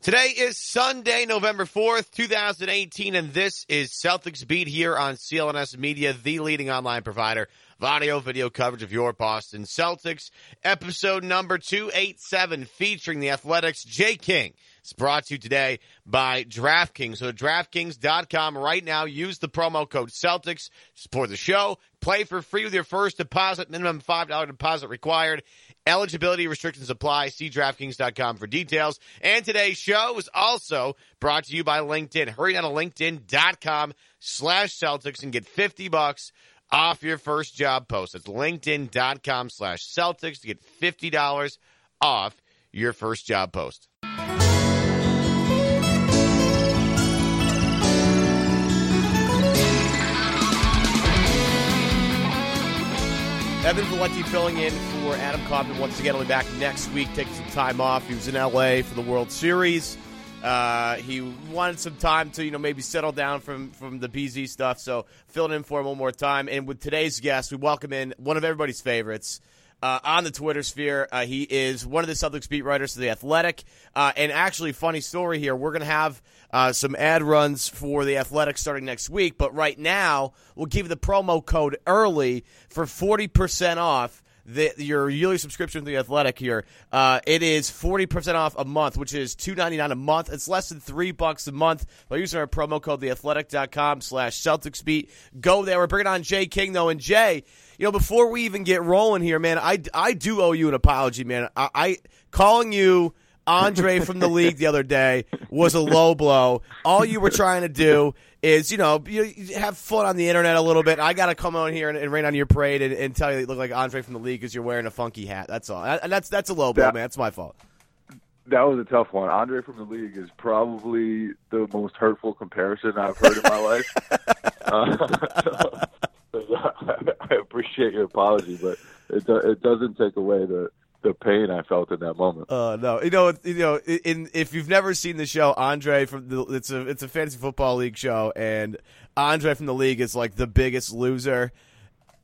Today is Sunday, November 4th, 2018, and this is Celtics Beat here on CLNS Media, the leading online provider of audio video coverage of your Boston Celtics. Episode number 287 featuring the Athletic's, Jay King. It's brought to you today by DraftKings. So DraftKings.com right now. Use the promo code Celtics. Support the show. Play for free with your first deposit. Minimum $5 deposit required. Eligibility restrictions apply. See DraftKings.com for details. And today's show is also brought to you by LinkedIn. Hurry down to LinkedIn.com slash Celtics and get 50 bucks off your first job post. It's LinkedIn.com slash Celtics to get $50 off your first job post. Evan Valenti filling in for Adam Kaufman once again. He'll be back next week, taking some time off. He was in LA for the World Series. Uh, he wanted some time to, you know, maybe settle down from from the BZ stuff. So filling in for him one more time. And with today's guest, we welcome in one of everybody's favorites. Uh, on the Twitter sphere. Uh, he is one of the Celtics beat writers for The Athletic. Uh, and actually, funny story here, we're going to have uh, some ad runs for The Athletic starting next week. But right now, we'll give the promo code early for 40% off. The, your yearly subscription to the Athletic here, uh, it is forty percent off a month, which is two ninety nine a month. It's less than three bucks a month by using our promo code theathletic.com slash Celtics beat. Go there. We're bringing on Jay King though, and Jay, you know, before we even get rolling here, man, I, I do owe you an apology, man. I, I calling you Andre from the league the other day was a low blow. All you were trying to do is, you know, you, you have fun on the internet a little bit. I got to come on here and, and rain on your parade and, and, tell you you look like Andre from the league because you're wearing a funky hat. That's all. And that's that's a low blow, that, man. That's my fault. That was a tough one. Andre from the league is probably the most hurtful comparison I've heard in my life. Uh, I appreciate your apology, but it it doesn't take away the the pain I felt in that moment. Oh uh, no, you know, you know, in if you've never seen the show, Andre from the it's a it's a fantasy football league show, and Andre from the league is like the biggest loser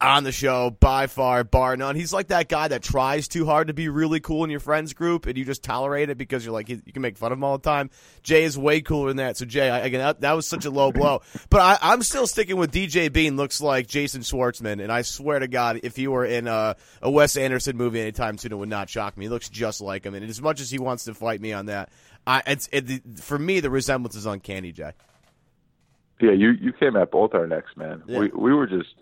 on the show by far, bar none. He's like that guy that tries too hard to be really cool in your friends group, and you just tolerate it because you're like you can make fun of him all the time. Jay is way cooler than that. So Jay, I, again, that, that, was such a low blow. But I, am still sticking with DJ Bean. Looks like Jason Schwartzman, and I swear to God, if he were in a, a Wes Anderson movie anytime soon, it would not shock me. He looks just like him, and as much as he wants to fight me on that, I, it's it, for me the resemblance is uncanny, Jay. Yeah, you you came at both our necks, man. Yeah. We we were just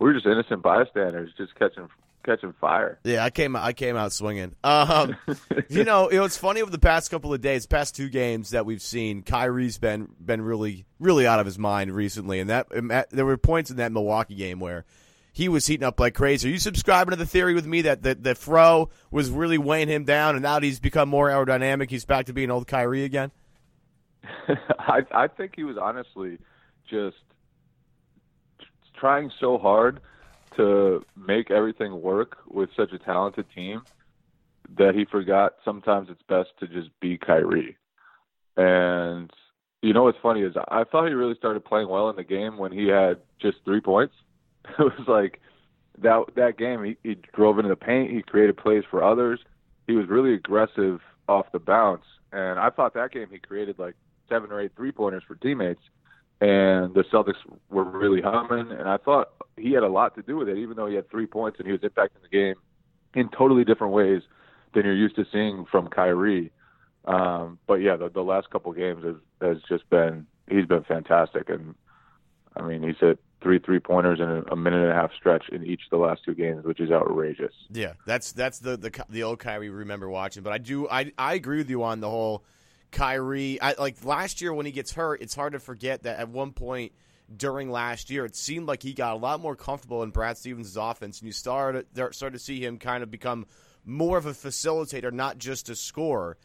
we were just innocent bystanders, just catching catching fire. Yeah, I came I came out swinging. Um, you know, you know, it's funny over the past couple of days, past two games that we've seen, Kyrie's been been really really out of his mind recently, and that there were points in that Milwaukee game where he was heating up like crazy. Are you subscribing to the theory with me that that, that Fro was really weighing him down, and now that he's become more aerodynamic, he's back to being old Kyrie again? I I think he was honestly just trying so hard to make everything work with such a talented team that he forgot sometimes it's best to just be Kyrie. And you know what's funny is I thought he really started playing well in the game when he had just three points. It was like that that game he, he drove into the paint, he created plays for others. He was really aggressive off the bounce. And I thought that game he created like seven or eight three pointers for teammates and the Celtics were really humming. And I thought he had a lot to do with it, even though he had three points and he was impacting the game in totally different ways than you're used to seeing from Kyrie. Um, but yeah, the, the last couple games has, has just been he's been fantastic. And I mean, he's hit three three pointers in a, a, minute and a half stretch in each of the last two games, which is outrageous. Yeah, that's that's the the, the old Kyrie we remember watching. But I do I I agree with you on the whole Kyrie. I, like last year when he gets hurt, it's hard to forget that at one point during last year, it seemed like he got a lot more comfortable in Brad Stevens' offense, and you started started to see him kind of become more of a facilitator, not just a scorer.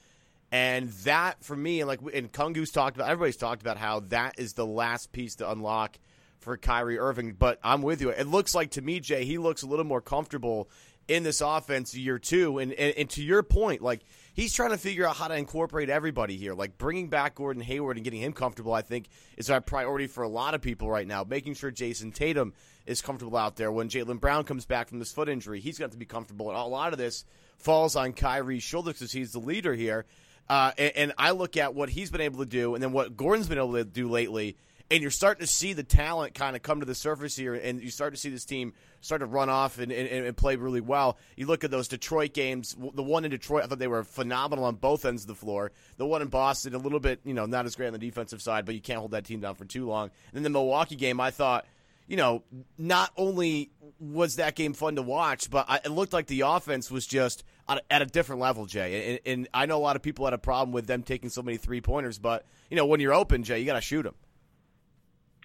And that for me, and like and Kungu's talked about, everybody's talked about how that is the last piece to unlock for Kyrie Irving. But I'm with you. It looks like to me, Jay, he looks a little more comfortable in this offense year two. And, and, and to your point, like he's trying to figure out how to incorporate everybody here. Like bringing back Gordon Hayward and getting him comfortable, I think, is our priority for a lot of people right now. Making sure Jayson Tatum is comfortable out there. When Jaylen Brown comes back from this foot injury, he's got to be comfortable. And a lot of this falls on Kyrie's shoulders because he's the leader here. Uh, and, and I look at what he's been able to do and then what Gordon's been able to do lately and you're starting to see the talent kind of come to the surface here, and you start to see this team start to run off and, and, and, play really well. You look at those Detroit games. The one in Detroit, I thought they were phenomenal on both ends of the floor. The one in Boston, a little bit, you know, not as great on the defensive side, but you can't hold that team down for too long. And then the Milwaukee game, I thought, you know, not only was that game fun to watch, but I, it looked like the offense was just at a, at a different level, Jay. And, and I know a lot of people had a problem with them taking so many three pointers, but you know, when you're open, Jay, you got to shoot them.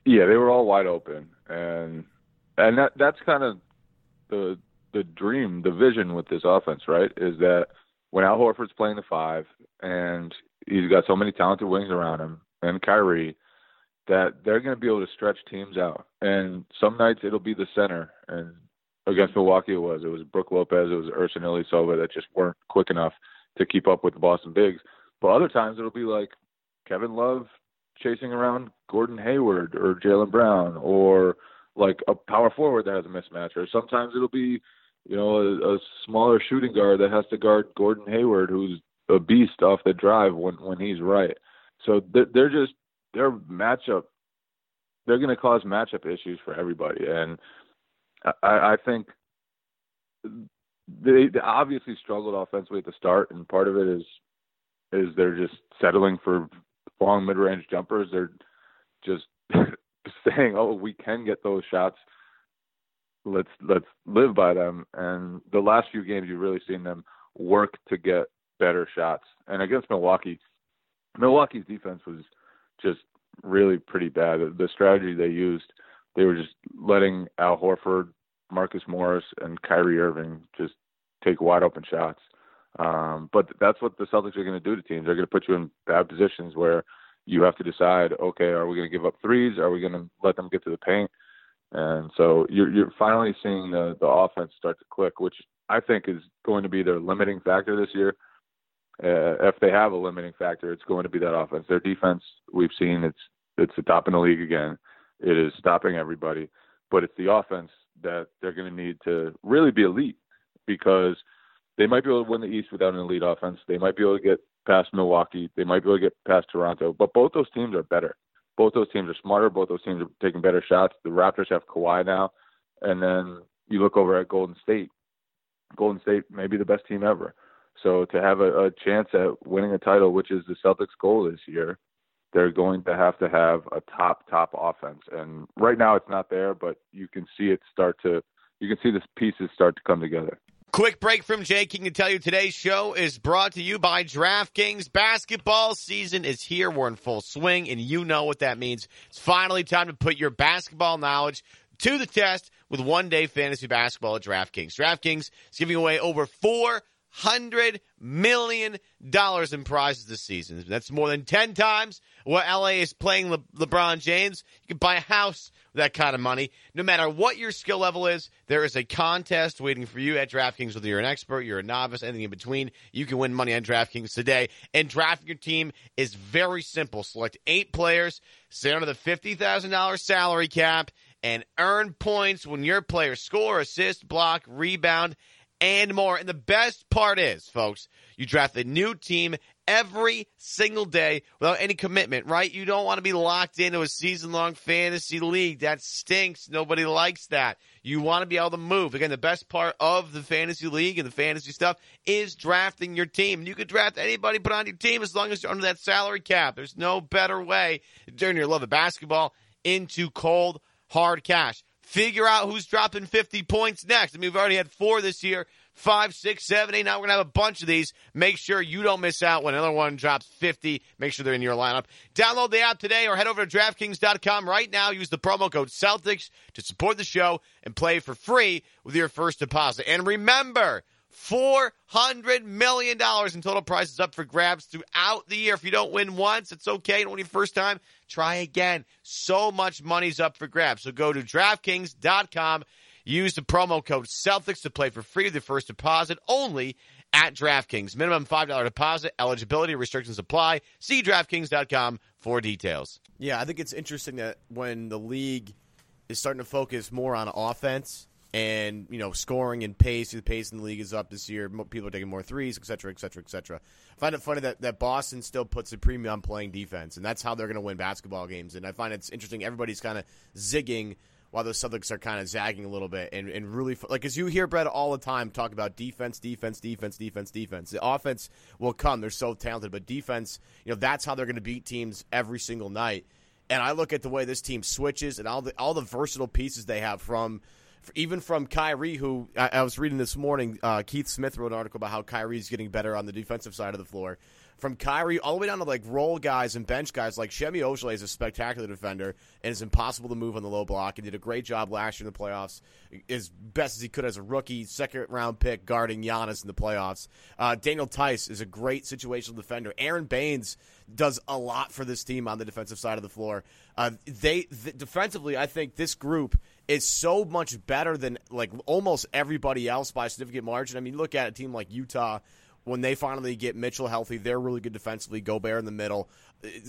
Yeah, they were all wide open, and and that that's kind of the the dream, the vision with this offense, right? Is that when Al Horford's playing the five, and he's got so many talented wings around him, and Kyrie, that they're going to be able to stretch teams out. And some nights it'll be the center, and against Milwaukee it was. It was Brook Lopez, it was Ersan Ilyasova that just weren't quick enough to keep up with the Boston Bigs. But other times it'll be like Kevin Love chasing around Gordon Hayward or Jaylen Brown or like a power forward that has a mismatch, or sometimes it'll be, you know, a, a smaller shooting guard that has to guard Gordon Hayward, who's a beast off the drive when when he's right. So they're, they're just their matchup. They're going to cause matchup issues for everybody, and I, I think they, they obviously struggled offensively at the start, and part of it is is they're just settling for long mid-range jumpers. They're just saying, "Oh, we can get those shots. Let's let's live by them." And the last few games, you've really seen them work to get better shots. And against Milwaukee, Milwaukee's defense was just really pretty bad. The strategy they used, they were just letting Al Horford, Marcus Morris, and Kyrie Irving just take wide open shots. Um, but that's what the Celtics are going to do to teams. They're going to put you in bad positions where you have to decide, okay, are we going to give up threes? Are we going to let them get to the paint? And so you're you're finally seeing the the offense start to click, which I think is going to be their limiting factor this year. Uh, if they have a limiting factor, it's going to be that offense. Their defense, we've seen it's it's the top in the league again. It is stopping everybody, but it's the offense that they're going to need to really be elite because they might be able to win the East without an elite offense. They might be able to get past Milwaukee. They might be able to get past Toronto. But both those teams are better. Both those teams are smarter. Both those teams are taking better shots. The Raptors have Kawhi now, and then you look over at Golden State. Golden State may be the best team ever. So to have a, a chance at winning a title, which is the Celtics' goal this year, they're going to have to have a top top offense. And right now it's not there, but you can see it start to. You can see the pieces start to come together. Quick break from Jay King to tell you today's show is brought to you by DraftKings. Basketball season is here. We're in full swing, and you know what that means. It's finally time to put your basketball knowledge to the test with one day fantasy basketball at DraftKings. DraftKings is giving away over four hundred million dollars in prizes this season. That's more than ten times what LA is playing Le- LeBron James. You can buy a house with that kind of money. No matter what your skill level is, there is a contest waiting for you at DraftKings. Whether you're an expert, you're a novice, anything in between, you can win money on DraftKings today. And drafting your team is very simple. Select eight players, stay under the fifty thousand dollars salary cap, and earn points when your players score, assist, block, rebound and more. And the best part is, folks, you draft a new team every single day without any commitment, right? You don't want to be locked into a season long fantasy league. That stinks. Nobody likes that. You want to be able to move. Again, the best part of the fantasy league and the fantasy stuff is drafting your team. You could draft anybody put on your team as long as you're under that salary cap. There's no better way to turn your love of basketball into cold, hard cash. Figure out who's dropping 50 points next. I mean, we've already had four this year five, six, seven, eight. Now we're going to have a bunch of these. Make sure you don't miss out when another one drops 50. Make sure they're in your lineup. Download the app today or head over to DraftKings.com right now. Use the promo code Celtics to support the show and play for free with your first deposit. And remember, $400 million in total prizes up for grabs throughout the year. If you don't win once, it's okay. Don't win your first time, try again. So much money's up for grabs. So go to DraftKings.com Use the promo code Celtics to play for free with your first deposit only at DraftKings. Minimum $5 deposit. Eligibility restrictions apply. See DraftKings.com for details. Yeah, I think it's interesting that when the league is starting to focus more on offense and, you know, scoring and pace, the pace in the league is up this year. People are taking more threes, et cetera, et cetera, et cetera. I find it funny that, that Boston still puts a premium on playing defense, and that's how they're going to win basketball games. And I find it's interesting. Everybody's kind of zigging – while the Celtics are kind of zagging a little bit and, and really like as you hear Brett all the time talk about defense, defense, defense, defense, defense. The offense will come; they're so talented, but defense, you know, that's how they're going to beat teams every single night. And I look at the way this team switches and all the all the versatile pieces they have from. Even from Kyrie, who I, I was reading this morning, uh, Keith Smith wrote an article about how Kyrie's getting better on the defensive side of the floor from Kyrie all the way down to like role guys and bench guys like Semi Ojeleye is a spectacular defender and is impossible to move on the low block and did a great job last year in the playoffs as best as he could as a rookie second round pick guarding Giannis in the playoffs. Uh, Daniel Theis is a great situational defender. Aron Baynes does a lot for this team on the defensive side of the floor. Uh, they th- defensively, I think this group is so much better than like almost everybody else by a significant margin. I mean, look at a team like Utah when they finally get Mitchell healthy, they're really good defensively. Gobert in the middle.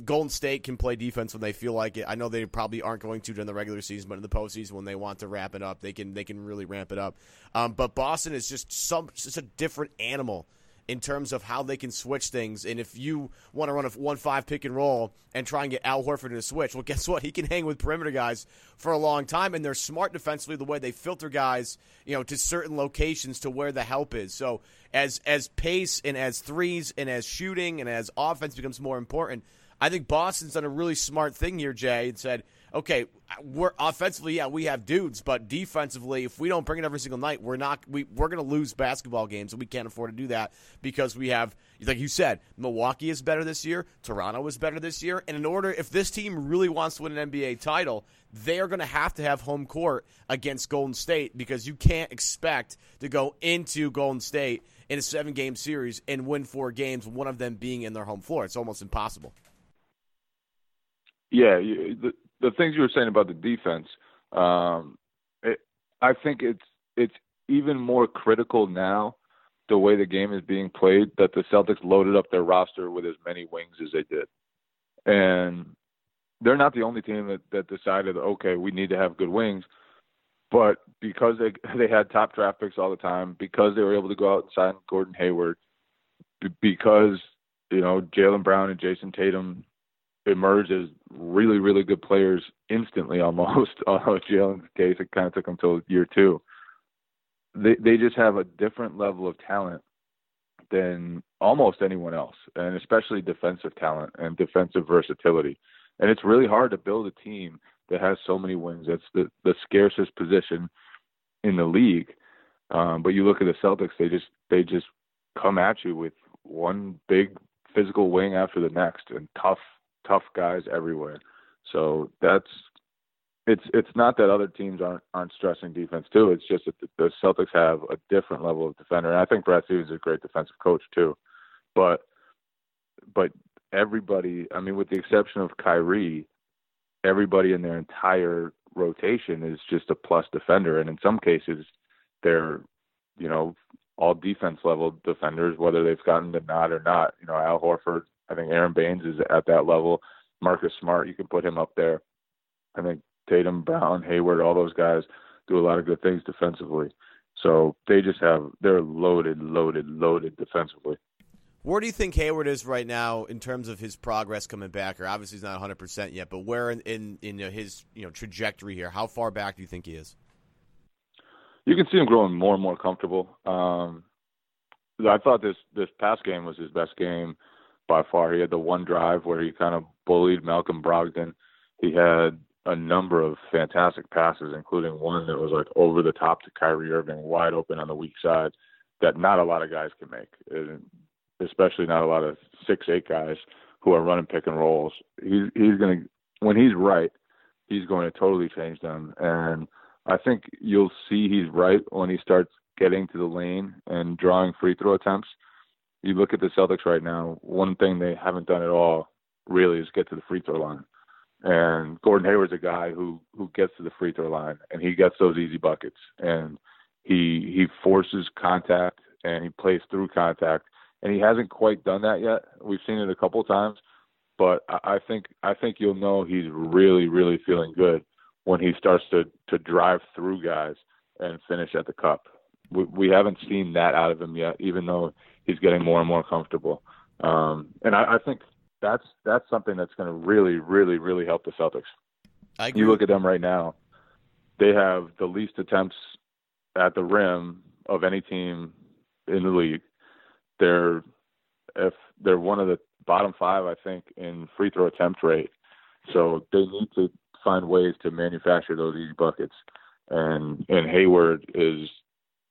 Golden State can play defense when they feel like it. I know they probably aren't going to during the regular season, but in the postseason when they want to wrap it up, they can they can really ramp it up. Um, but Boston is just some just a different animal in terms of how they can switch things. And if you want to run a one five pick and roll and try and get Al Horford in a switch, well, guess what? He can hang with perimeter guys for a long time, and they're smart defensively the way they filter guys, you know, to certain locations to where the help is. So as as pace and as threes and as shooting and as offense becomes more important, I think Boston's done a really smart thing here, Jay, and said okay, we're offensively, yeah, we have dudes, but defensively, if we don't bring it every single night, we're not we we're going to lose basketball games, and we can't afford to do that because we have, like you said, Milwaukee is better this year, Toronto is better this year, and in order, if this team really wants to win an NBA title, they are going to have to have home court against Golden State because you can't expect to go into Golden State in a seven game series and win four games, one of them being in their home floor. It's almost impossible. Yeah, the things you were saying about the defense, um, it, I think it's it's even more critical now the way the game is being played that the Celtics loaded up their roster with as many wings as they did, and they're not the only team that that decided okay we need to have good wings, but because they they had top draft picks all the time, because they were able to go out and sign Gordon Hayward, because you know Jaylen Brown and Jayson Tatum emerged as really, really good players instantly almost. Although Jaylen's case, it kind of took till year two. They they just have a different level of talent than almost anyone else, and especially defensive talent and defensive versatility. And it's really hard to build a team that has so many wins. That's the the scarcest position in the league. Um, but you look at the Celtics; they just they just come at you with one big physical wing after the next, and tough tough guys everywhere. So that's it's it's not that other teams aren't aren't stressing defense too. It's just that the Celtics have a different level of defender. And I think Brad Stevens is a great defensive coach too. But but everybody, I mean, with the exception of Kyrie, everybody in their entire rotation is just a plus defender, and in some cases, they're you know all defense level defenders, whether they've gotten the nod or not. You know, Al Horford I think Aron Baynes is at that level. Marcus Smart, you can put him up there. I think Tatum, Brown, Hayward, all those guys do a lot of good things defensively. So they just have they're loaded, loaded, loaded defensively. Where do you think Hayward is right now in terms of his progress coming back? Or obviously he's not 100 percent yet, but where in in, in his you know trajectory here? How far back do you think he is? You can see him growing more and more comfortable. Um, I thought this this past game was his best game by far. He had the one drive where he kind of bullied Malcolm Brogdon. He had a number of fantastic passes, including one that was like over the top to Kyrie Irving, wide open on the weak side, that not a lot of guys can make, especially not a lot of six eight guys who are running pick and rolls. He's he's gonna when he's right, he's going to totally change them, and I think you'll see he's right when he starts getting to the lane and drawing free throw attempts. You look at the Celtics right now, one thing they haven't done at all really is get to the free throw line. And Gordon Hayward's a guy who who gets to the free throw line and he gets those easy buckets and he he forces contact and he plays through contact and he hasn't quite done that yet. We've seen it a couple of times, but I think I think you'll know he's really really feeling good when he starts to to drive through guys and finish at the cup. We, we haven't seen that out of him yet, even though he's getting more and more comfortable. Um, and I, I think that's that's something that's going to really, really, really help the Celtics. I agree. You look at them right now; they have the least attempts at the rim of any team in the league. They're if they're one of the bottom five, I think, in free throw attempt rate. So they need to find ways to manufacture those easy buckets. And and Hayward is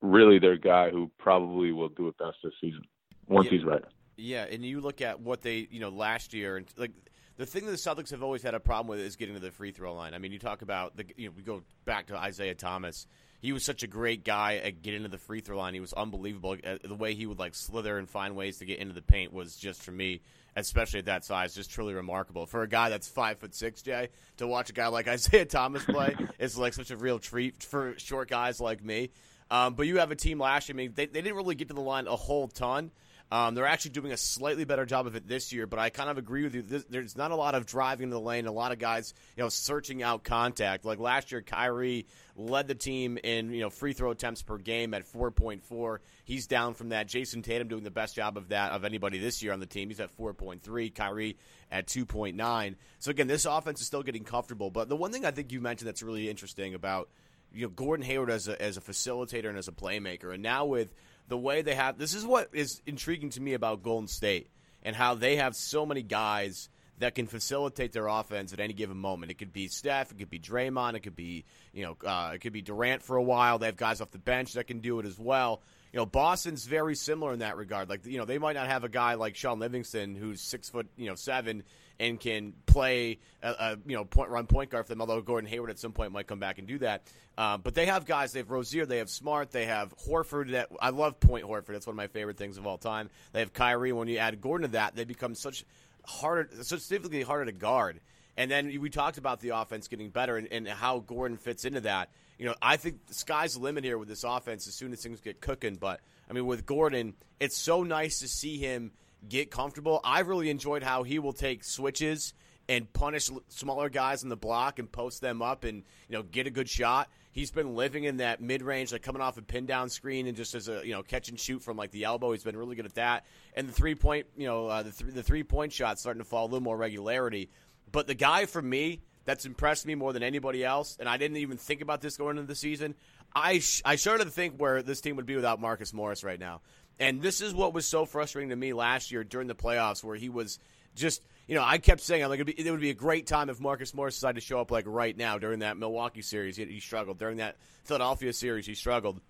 really their guy who probably will do it best this season once yeah. he's right. Yeah, and you look at what they, you know, last year and like the thing that the Celtics have always had a problem with is getting to the free throw line. I mean, you talk about the, you know, we go back to Isaiah Thomas. He was such a great guy at getting to the free throw line. He was unbelievable. Uh, the way he would like slither and find ways to get into the paint was just for me, especially at that size, just truly remarkable. For a guy that's five foot six, Jay, to watch a guy like Isaiah Thomas play is like such a real treat for short guys like me. Um, but you have a team last year. I mean, they, they didn't really get to the line a whole ton. Um, they're actually doing a slightly better job of it this year, but I kind of agree with you. This, there's not a lot of driving in the lane, a lot of guys, you know, searching out contact. Like last year, Kyrie led the team in you know free throw attempts per game at 4.4. He's down from that. Jayson Tatum doing the best job of that of anybody this year on the team. He's at 4.3. Kyrie at 2.9. So again, this offense is still getting comfortable. But the one thing I think you mentioned that's really interesting about you know Gordon Hayward as a, as a facilitator and as a playmaker, and now with the way they have this is what is intriguing to me about Golden State and how they have so many guys that can facilitate their offense at any given moment. It could be Steph, it could be Draymond, it could be you know uh, it could be Durant for a while. They have guys off the bench that can do it as well. You know, Boston's very similar in that regard. Like you know, they might not have a guy like Shaun Livingston who's six foot you know seven and can play a, a, you know point run point guard for them. Although Gordon Hayward at some point might come back and do that, uh, but they have guys. They have Rozier, they have Smart, they have Horford. That I love Point Horford. That's one of my favorite things of all time. They have Kyrie. When you add Gordon to that, they become such harder, so significantly harder to guard. And then we talked about the offense getting better and, and, how Gordon fits into that. You know, I think the sky's the limit here with this offense as soon as things get cooking. But I mean, with Gordon, it's so nice to see him get comfortable. I've really enjoyed how he will take switches and punish smaller guys in the block and post them up and you know get a good shot. He's been living in that mid range, like coming off a pin down screen and just as a you know catch and shoot from like the elbow. He's been really good at that. And the three point, you know, uh, the th- the three point shot starting to fall a little more regularity. But the guy for me that's impressed me more than anybody else, and I didn't even think about this going into the season. I sh- I started to think where this team would be without Marcus Morris right now. And this is what was so frustrating to me last year during the playoffs, where he was just, you know, I kept saying, I'm like, be, it would be a great time if Marcus Morris decided to show up like right now during that Milwaukee series. He, he struggled. During that Philadelphia series, he struggled.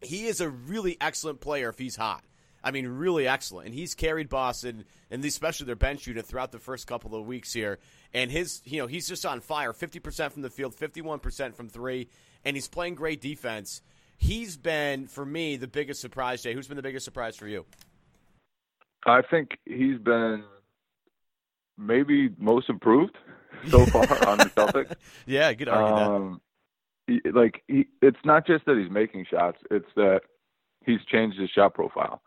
He is a really excellent player if he's hot. I mean, really excellent. And he's carried Boston, and especially their bench unit, throughout the first couple of weeks here. And his, you know, he's just on fire 50% from the field, 51% from three, and he's playing great defense he's been for me the biggest surprise. Jay, who's been the biggest surprise for you? I think he's been maybe most improved so far on the Celtics. Yeah, good argue um, he, like he, it's not just that he's making shots; it's that he's changed his shot profile,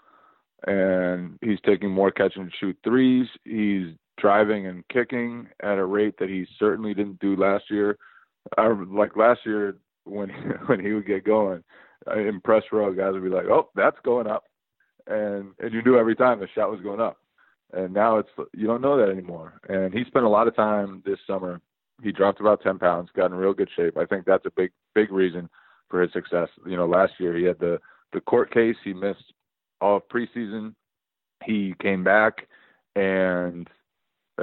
and he's taking more catch and shoot threes. He's driving and kicking at a rate that he certainly didn't do last year. I, like last year, when when he would get going, uh, in press row, guys would be like, "Oh, that's going up," and and you knew every time the shot was going up. And now it's you don't know that anymore. And he spent a lot of time this summer. He dropped about ten pounds, got in real good shape. I think that's a big big reason for his success. You know, last year he had the the court case. He missed all of preseason. He came back and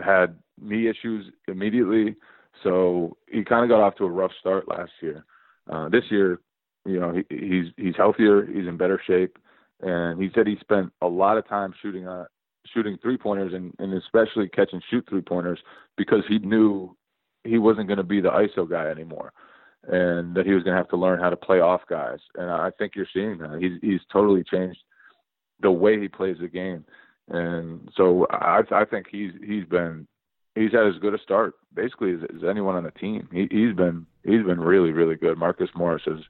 had knee issues immediately. So he kind of got off to a rough start last year. Uh, this year, you know, he, he's he's healthier, he's in better shape, and he said he spent a lot of time shooting uh, shooting three pointers and, and especially catch and shoot three pointers because he knew he wasn't going to be the ISO guy anymore, and that he was going to have to learn how to play off guys. And I think you're seeing that he's he's totally changed the way he plays the game, and so I I think he's he's been he's had as good a start basically as, as anyone on the team. He, he's been he's been really really good. Marcus Morris has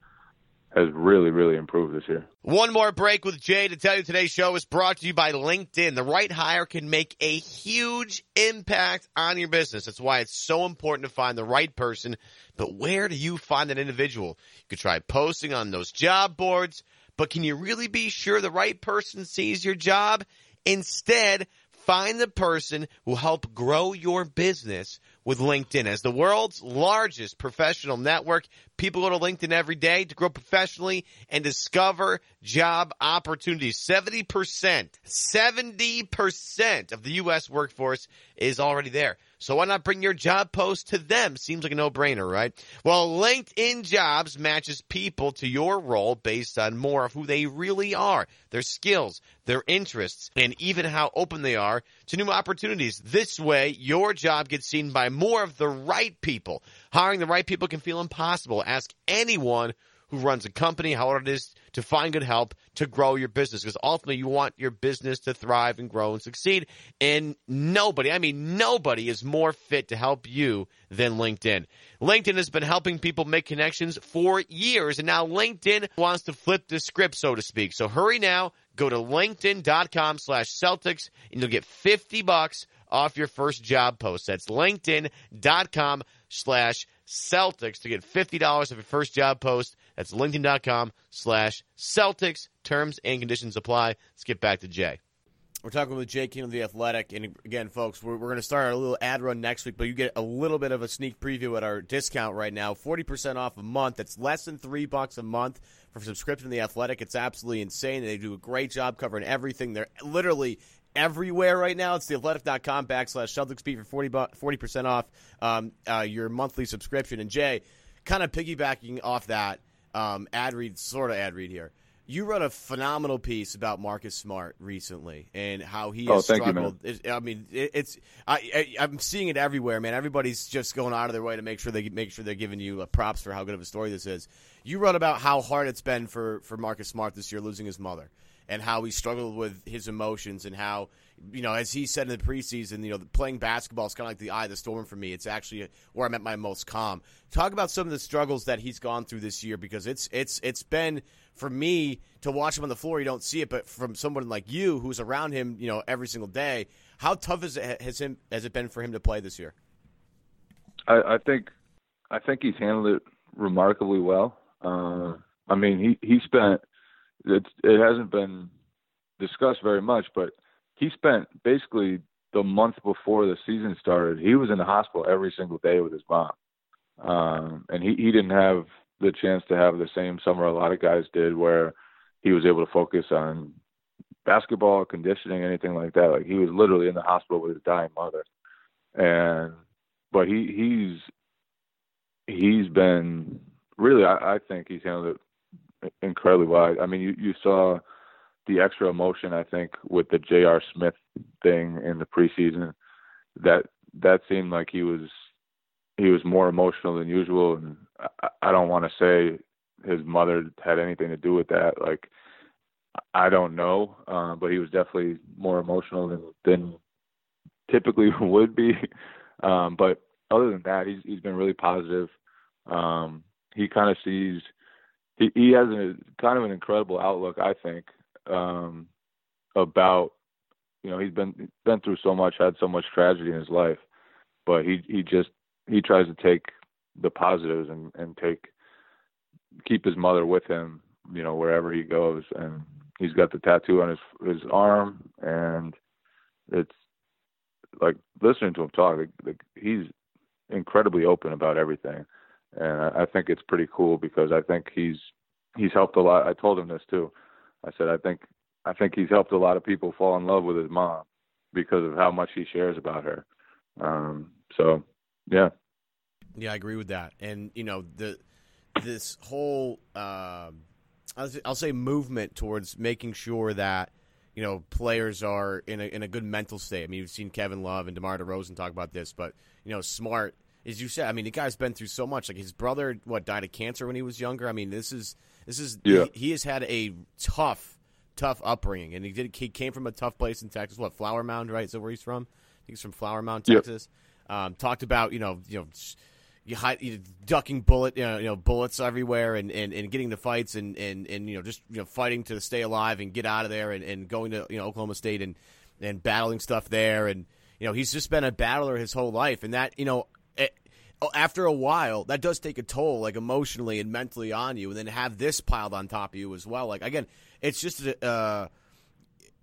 has really really improved this year. One more break with Jay to tell you today's show is brought to you by LinkedIn. The right hire can make a huge impact on your business. That's why it's so important to find the right person. But where do you find that individual? You could try posting on those job boards, but can you really be sure the right person sees your job? Instead, Find the person who help grow your business with LinkedIn. As the world's largest professional network, people go to LinkedIn every day to grow professionally and discover job opportunities. 70%, 70% of the U.S. workforce is already there. So why not bring your job post to them? Seems like a no-brainer, right? Well, LinkedIn Jobs matches people to your role based on more of who they really are, their skills, their interests, and even how open they are to new opportunities. This way, your job gets seen by more of the right people. Hiring the right people can feel impossible. Ask anyone who runs a company, how hard it is to find good help to grow your business. Because ultimately, you want your business to thrive and grow and succeed. And nobody, I mean, nobody is more fit to help you than LinkedIn. LinkedIn has been helping people make connections for years. And now LinkedIn wants to flip the script, so to speak. So hurry now. Go to linkedin.com slash Celtics and you'll get 50 bucks off your first job post. That's linkedin.com slash Celtics to get $50 off your first job post. That's linkedin.com slash Celtics. Terms and conditions apply. Let's get back to Jay. We're talking with Jay King of The Athletic. And again, folks, we're, we're going to start our little ad run next week, but you get a little bit of a sneak preview at our discount right now 40% off a month. That's less than three bucks a month for subscription to The Athletic. It's absolutely insane. They do a great job covering everything. They're literally everywhere right now. It's theathletic.com backslash Celtics for 40 percent off um, uh, your monthly subscription. And Jay, kind of piggybacking off that um, ad read, sort of ad read here. You wrote a phenomenal piece about Marcus Smart recently and how he oh, has struggled. You, I mean, it, it's I, I, am seeing it everywhere, man. Everybody's just going out of their way to make sure they make sure they're giving you uh, props for how good of a story this is. You wrote about how hard it's been for for Marcus Smart this year, losing his mother and how he struggled with his emotions and how you know as he said in the preseason you know playing basketball is kind of like the eye of the storm for me. It's actually where i'm at my most calm. Talk about some of the struggles that he's gone through this year because it's it's it's been for me to watch him on the floor you don't see it but from someone like you who's around him you know every single day how tough is it, has him has it been for him to play this year? I, I think i think he's handled it remarkably well. Uh, i mean he he spent it it hasn't been discussed very much, but he spent basically the month before the season started. He was in the hospital every single day with his mom, um, and he he didn't have the chance to have the same summer a lot of guys did, where he was able to focus on basketball, conditioning, anything like that. Like he was literally in the hospital with his dying mother, and but he he's he's been really I, I think he's handled it incredibly well. I mean, you you saw the extra emotion I think with the J.R. Smith thing in the preseason. That that seemed like he was he was more emotional than usual, and I, I don't want to say his mother had anything to do with that. Like I don't know, uh, but he was definitely more emotional than than typically would be. Um, but other than that, he's he's been really positive. Um, he kind of sees he, he has a kind of an incredible outlook, I think, um, about you know he's been been through so much, had so much tragedy in his life, but he he just he tries to take the positives and and take keep his mother with him, you know, wherever he goes, and he's got the tattoo on his his arm, and it's like listening to him talk. Like, like he's incredibly open about everything, and I, I think it's pretty cool because I think he's he's helped a lot. I told him this too. I said I think I think he's helped a lot of people fall in love with his mom because of how much he shares about her. Um, so, yeah. Yeah, I agree with that. And you know the this whole uh, I'll say movement towards making sure that you know players are in a in a good mental state. I mean, you've seen Kevin Love and DeMar DeRozan talk about this, but you know, smart as you said. I mean, the guy's been through so much. Like his brother, what died of cancer when he was younger. I mean, this is this is yeah. he, he has had a tough tough upbringing, and he did. He came from a tough place in Texas. What Flower Mound, right? Is that where he's from? I think he's from Flower Mound, Texas. Yep. Um, talked about you know you know you, hide, you ducking bullet you know, you know bullets everywhere and, and, and getting the fights and, and, and you know just you know fighting to stay alive and get out of there and, and going to you know Oklahoma State and and battling stuff there and you know he's just been a battler his whole life and that you know after a while that does take a toll like emotionally and mentally on you and then have this piled on top of you as well like again it's just uh,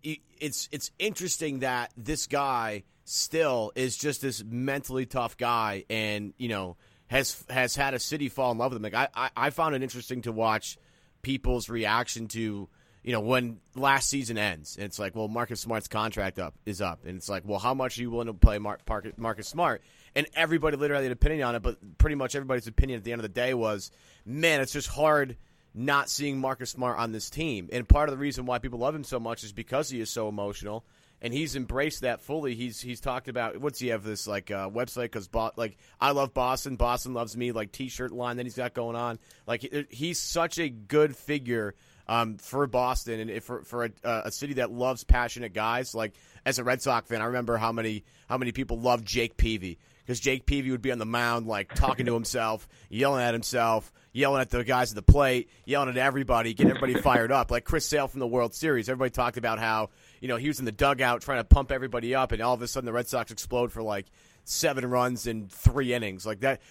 it's it's interesting that this guy still is just this mentally tough guy, and you know has has had a city fall in love with him. Like I, I, I found it interesting to watch people's reaction to you know when last season ends. And it's like, well, Marcus Smart's contract up is up, and it's like, well, how much are you willing to play Mar- Marcus Smart? And everybody literally had an opinion on it, but pretty much everybody's opinion at the end of the day was, man, it's just hard not seeing Marcus Smart on this team. And part of the reason why people love him so much is because he is so emotional and he's embraced that fully. He's he's talked about what's he have this like uh, website because Bo- like I love Boston, Boston loves me like T-shirt line that he's got going on. Like he, he's such a good figure um, for Boston and for for a, a, city that loves passionate guys. Like as a Red Sox fan, I remember how many how many people loved Jake Peavy because Jake Peavy would be on the mound like talking to himself, yelling at himself, yelling at the guys at the plate, yelling at everybody, getting everybody fired up. Like Chris Sale from the World Series, everybody talked about how you know he was in the dugout trying to pump everybody up, and all of a sudden the Red Sox explode for like seven runs in three innings. Like that,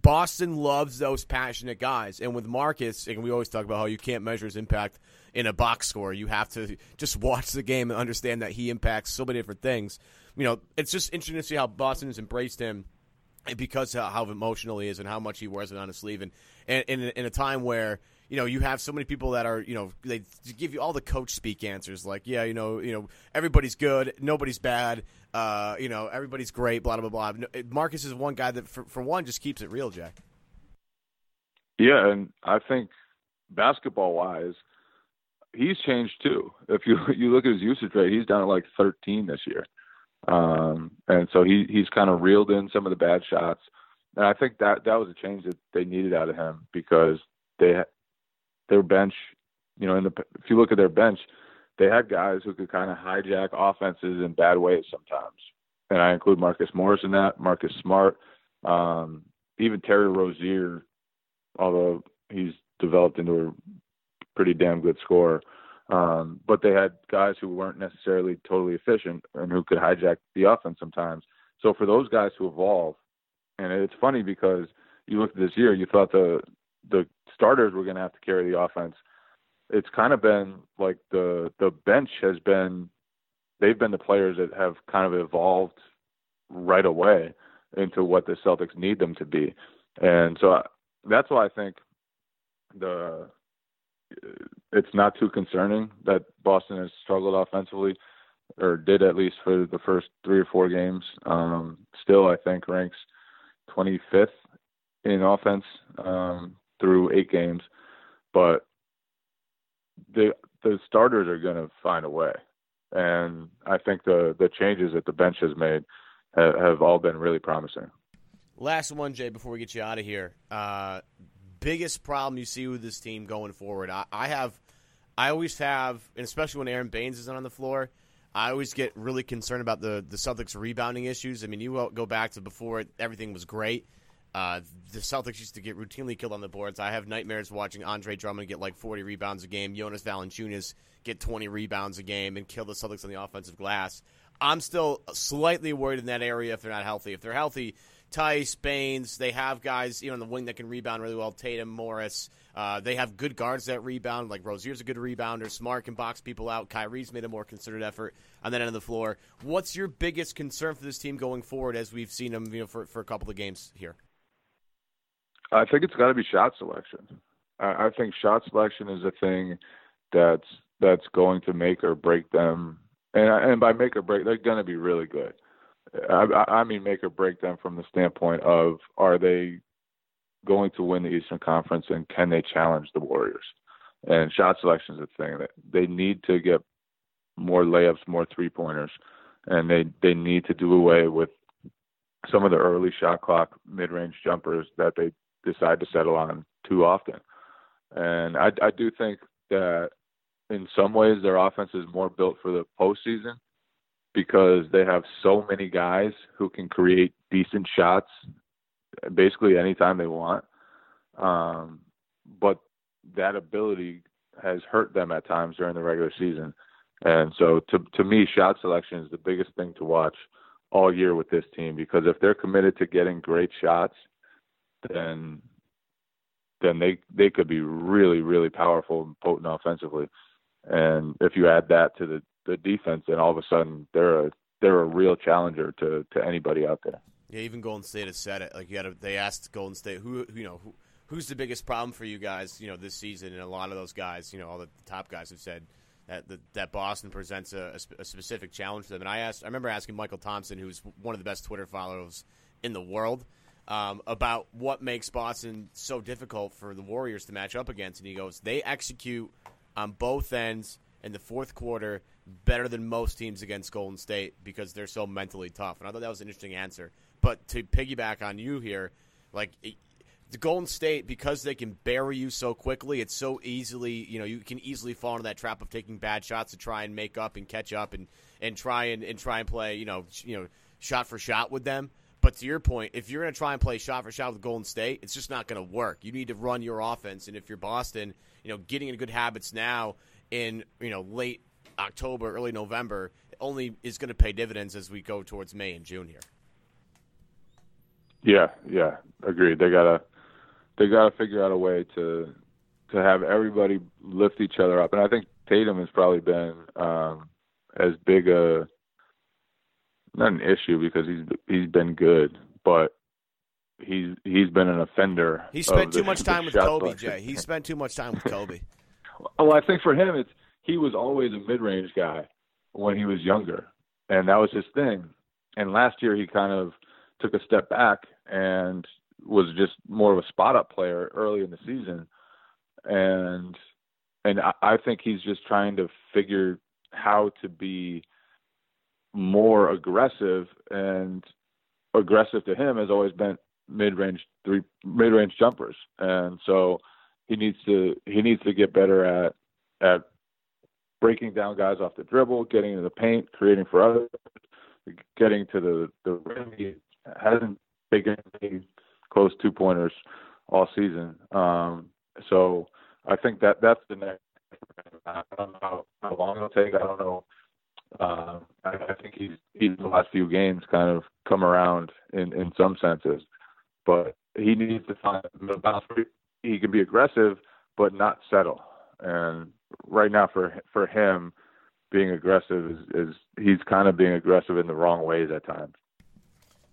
Boston loves those passionate guys, and with Marcus, and we always talk about how you can't measure his impact in a box score. You have to just watch the game and understand that he impacts so many different things. You know, it's just interesting to see how Boston has embraced him because how emotional he is and how much he wears it on his sleeve, and, and, and in a time where you know you have so many people that are you know they give you all the coach speak answers like yeah you know you know everybody's good nobody's bad uh, you know everybody's great blah blah blah. Marcus is one guy that for, for one just keeps it real, Jack. Yeah, and I think basketball wise, he's changed too. If you you look at his usage rate, he's down at like 13 this year. Um, and so he he's kind of reeled in some of the bad shots. And I think that that was a change that they needed out of him because they their bench, you know, in the if you look at their bench, they had guys who could kind of hijack offenses in bad ways sometimes. And I include Marcus Morris in that, Marcus Smart, um, even Terry Rozier, although he's developed into a pretty damn good scorer. Um, but they had guys who weren't necessarily totally efficient and who could hijack the offense sometimes. So for those guys to evolve, and it's funny because you look at this year, you thought the the starters were going to have to carry the offense. It's kind of been like the the bench has been they've been the players that have kind of evolved right away into what the Celtics need them to be, and so I, that's why I think the it's not too concerning that Boston has struggled offensively, or did at least for the first three or four games. Um, still, I think ranks 25th in offense um, through eight games, but the the starters are going to find a way, and I think the the changes that the bench has made have, have all been really promising. Last one, Jay, before we get you out of here. Uh, biggest problem you see with this team going forward? I, I have, I always have, and especially when Aron Baynes isn't on the floor, I always get really concerned about the the Celtics rebounding issues. I mean, you go back to before everything was great. Uh, the Celtics used to get routinely killed on the boards. I have nightmares watching Andre Drummond get like 40 rebounds a game, Jonas Valanciunas get 20 rebounds a game, and kill the Celtics on the offensive glass. I'm still slightly worried in that area if they're not healthy. If they're healthy, Theis, Baynes. They have guys you know on the wing that can rebound really well. Tatum, Morris. Uh, they have good guards that rebound. Like Rozier's a good rebounder. Smart can box people out. Kyrie's made a more concerted effort on that end of the floor. What's your biggest concern for this team going forward, as we've seen them you know for for a couple of games here? I think it's got to be shot selection. I, I think shot selection is a thing that's that's going to make or break them. And and by make or break, they're going to be really good. I, I mean, make or break them from the standpoint of are they going to win the Eastern Conference and can they challenge the Warriors? And shot selection is a thing that they need to get more layups, more three pointers, and they they need to do away with some of the early shot clock mid range jumpers that they decide to settle on too often. And I, I do think that in some ways their offense is more built for the postseason because they have so many guys who can create decent shots basically anytime they want. Um, but that ability has hurt them at times during the regular season. And so to to me, shot selection is the biggest thing to watch all year with this team because if they're committed to getting great shots, then then they they could be really really powerful and potent offensively. And if you add that to the the defense, and all of a sudden they're a they're a real challenger to to anybody out there. Yeah, even Golden State has said it. Like you got to, they asked Golden State who you know who, who's the biggest problem for you guys, you know, this season, and a lot of those guys, you know, all the top guys have said that that, that Boston presents a, a, specific challenge for them. And I asked, I remember asking Mychal Thompson, who's one of the best Twitter followers in the world, um, about what makes Boston so difficult for the Warriors to match up against, and he goes, they execute on both ends in the fourth quarter better than most teams against Golden State because they're so mentally tough. And I thought that was an interesting answer. But to piggyback on you here, like the Golden State, because they can bury you so quickly, it's so easily, you know, you can easily fall into that trap of taking bad shots to try and make up and catch up and, and try and, and try and play, you know, you know, shot for shot with them. But to your point, if you're going to try and play shot for shot with Golden State, it's just not going to work. You need to run your offense, and if you're Boston, you know, getting in good habits now in you know late October, early November, only is going to pay dividends as we go towards May and June here. Yeah, yeah, agreed. They gotta they gotta figure out a way to to have everybody lift each other up, and I think Tatum has probably been um, as big a not an issue because he's he's been good, but he's he's been an offender. He spent too much time with Kobe, Jay. He spent too much time with Kobe. well, I think for him, it's he was always a mid-range guy when he was younger, and that was his thing. And last year, he kind of took a step back and was just more of a spot-up player early in the season, and and I, I think he's just trying to figure how to be more aggressive and aggressive to him has always been mid-range three mid-range jumpers and so he needs to he needs to get better at at breaking down guys off the dribble getting into the paint creating for others getting to the the rim. He hasn't taken any close two pointers all season. Um so i think that that's the next i don't know how, long it'll take. I don't know uh, I, think he's he's the last few games kind of come around in in some senses, but he needs to find balance where he can be aggressive but not settle. And right now for for him, being aggressive is, is he's kind of being aggressive in the wrong ways at times.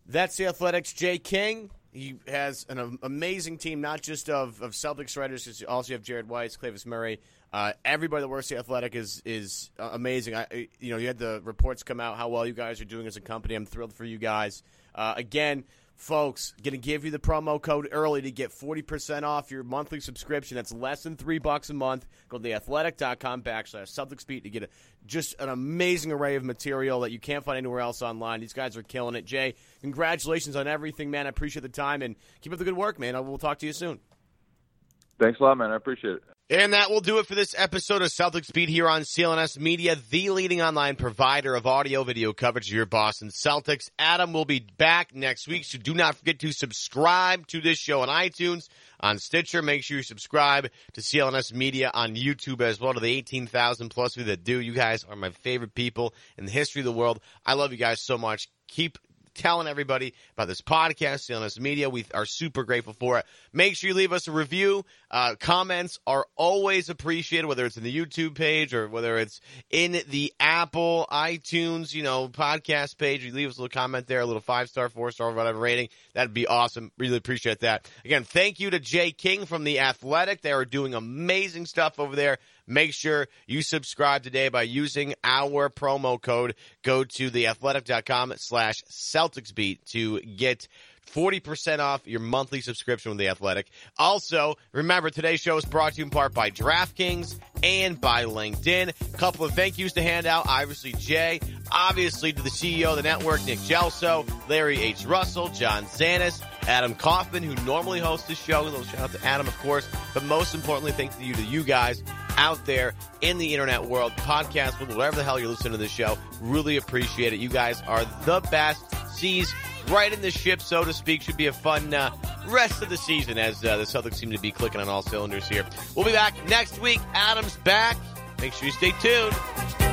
That's the Athletic's. Jay King. He has an amazing team, not just of, of Celtics writers. You also have Jared Weiss, Clavis Murray, uh, everybody that works at Athletic is is uh, amazing. I, you know, you had the reports come out how well you guys are doing as a company. I'm thrilled for you guys. Uh, again, folks, going to give you the promo code early to get 40% off your monthly subscription. That's less than three bucks a month. Go to theathletic.com backslash Celtics Beat to get a, just an amazing array of material that you can't find anywhere else online. These guys are killing it. Jay, congratulations on everything, man. I appreciate the time and keep up the good work, man. We'll talk to you soon. Thanks a lot, man. I appreciate it. And that will do it for this episode of Celtics Beat here on CLNS Media, the leading online provider of audio video coverage of your Boston Celtics. Adam will be back next week, so do not forget to subscribe to this show on iTunes, on Stitcher. Make sure you subscribe to CLNS Media on YouTube as well to the 18,000 plus of you that do. You guys are my favorite people in the history of the world. I love you guys so much. Keep telling everybody about this podcast, us media. We are super grateful for it. Make sure you leave us a review. Uh, comments are always appreciated, whether it's in the YouTube page or whether it's in the Apple, iTunes, you know, podcast page. You leave us a little comment there, a little five star, four star, whatever rating. That'd be awesome. Really appreciate that. Again, thank you to Jay King from The Athletic. They are doing amazing stuff over there. Make sure you subscribe today by using our promo code. Go to theathletic.com slash CelticsBeat to get 40% off your monthly subscription with The Athletic. Also, remember today's show is brought to you in part by DraftKings and by LinkedIn. A couple of thank yous to hand out. Obviously, Jay. Obviously, to the CEO of the network, Nick Gelso, Larry H. Russell, John Zanis, Adam Kaufman, who normally hosts the show. A little shout out to Adam, of course. But most importantly, thanks to you to you guys out there in the internet world, podcast, whatever the hell you're listening to this show. Really appreciate it. You guys are the best. Seas right in the ship, so to speak. Should be a fun uh, rest of the season as uh, the Celtics seem to be clicking on all cylinders here. We'll be back next week. Adam's back. Make sure you stay tuned.